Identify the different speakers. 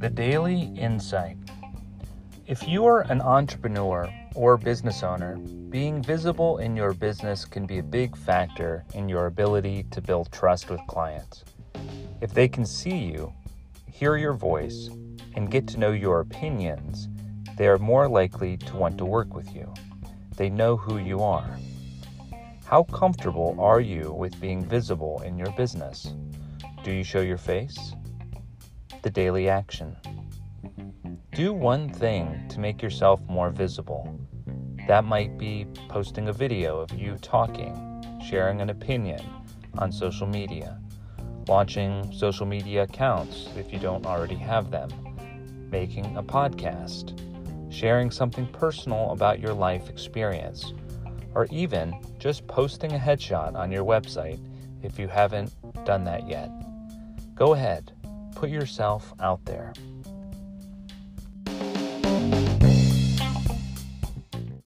Speaker 1: The Daily Insight If you are an entrepreneur or business owner, being visible in your business can be a big factor in your ability to build trust with clients. If they can see you, hear your voice, and get to know your opinions, they are more likely to want to work with you. They know who you are. How comfortable are you with being visible in your business? Do you show your face? The daily action. Do one thing to make yourself more visible. That might be posting a video of you talking, sharing an opinion on social media, launching social media accounts if you don't already have them, making a podcast, sharing something personal about your life experience or even just posting a headshot on your website if you haven't done that yet. Go ahead, put yourself out there.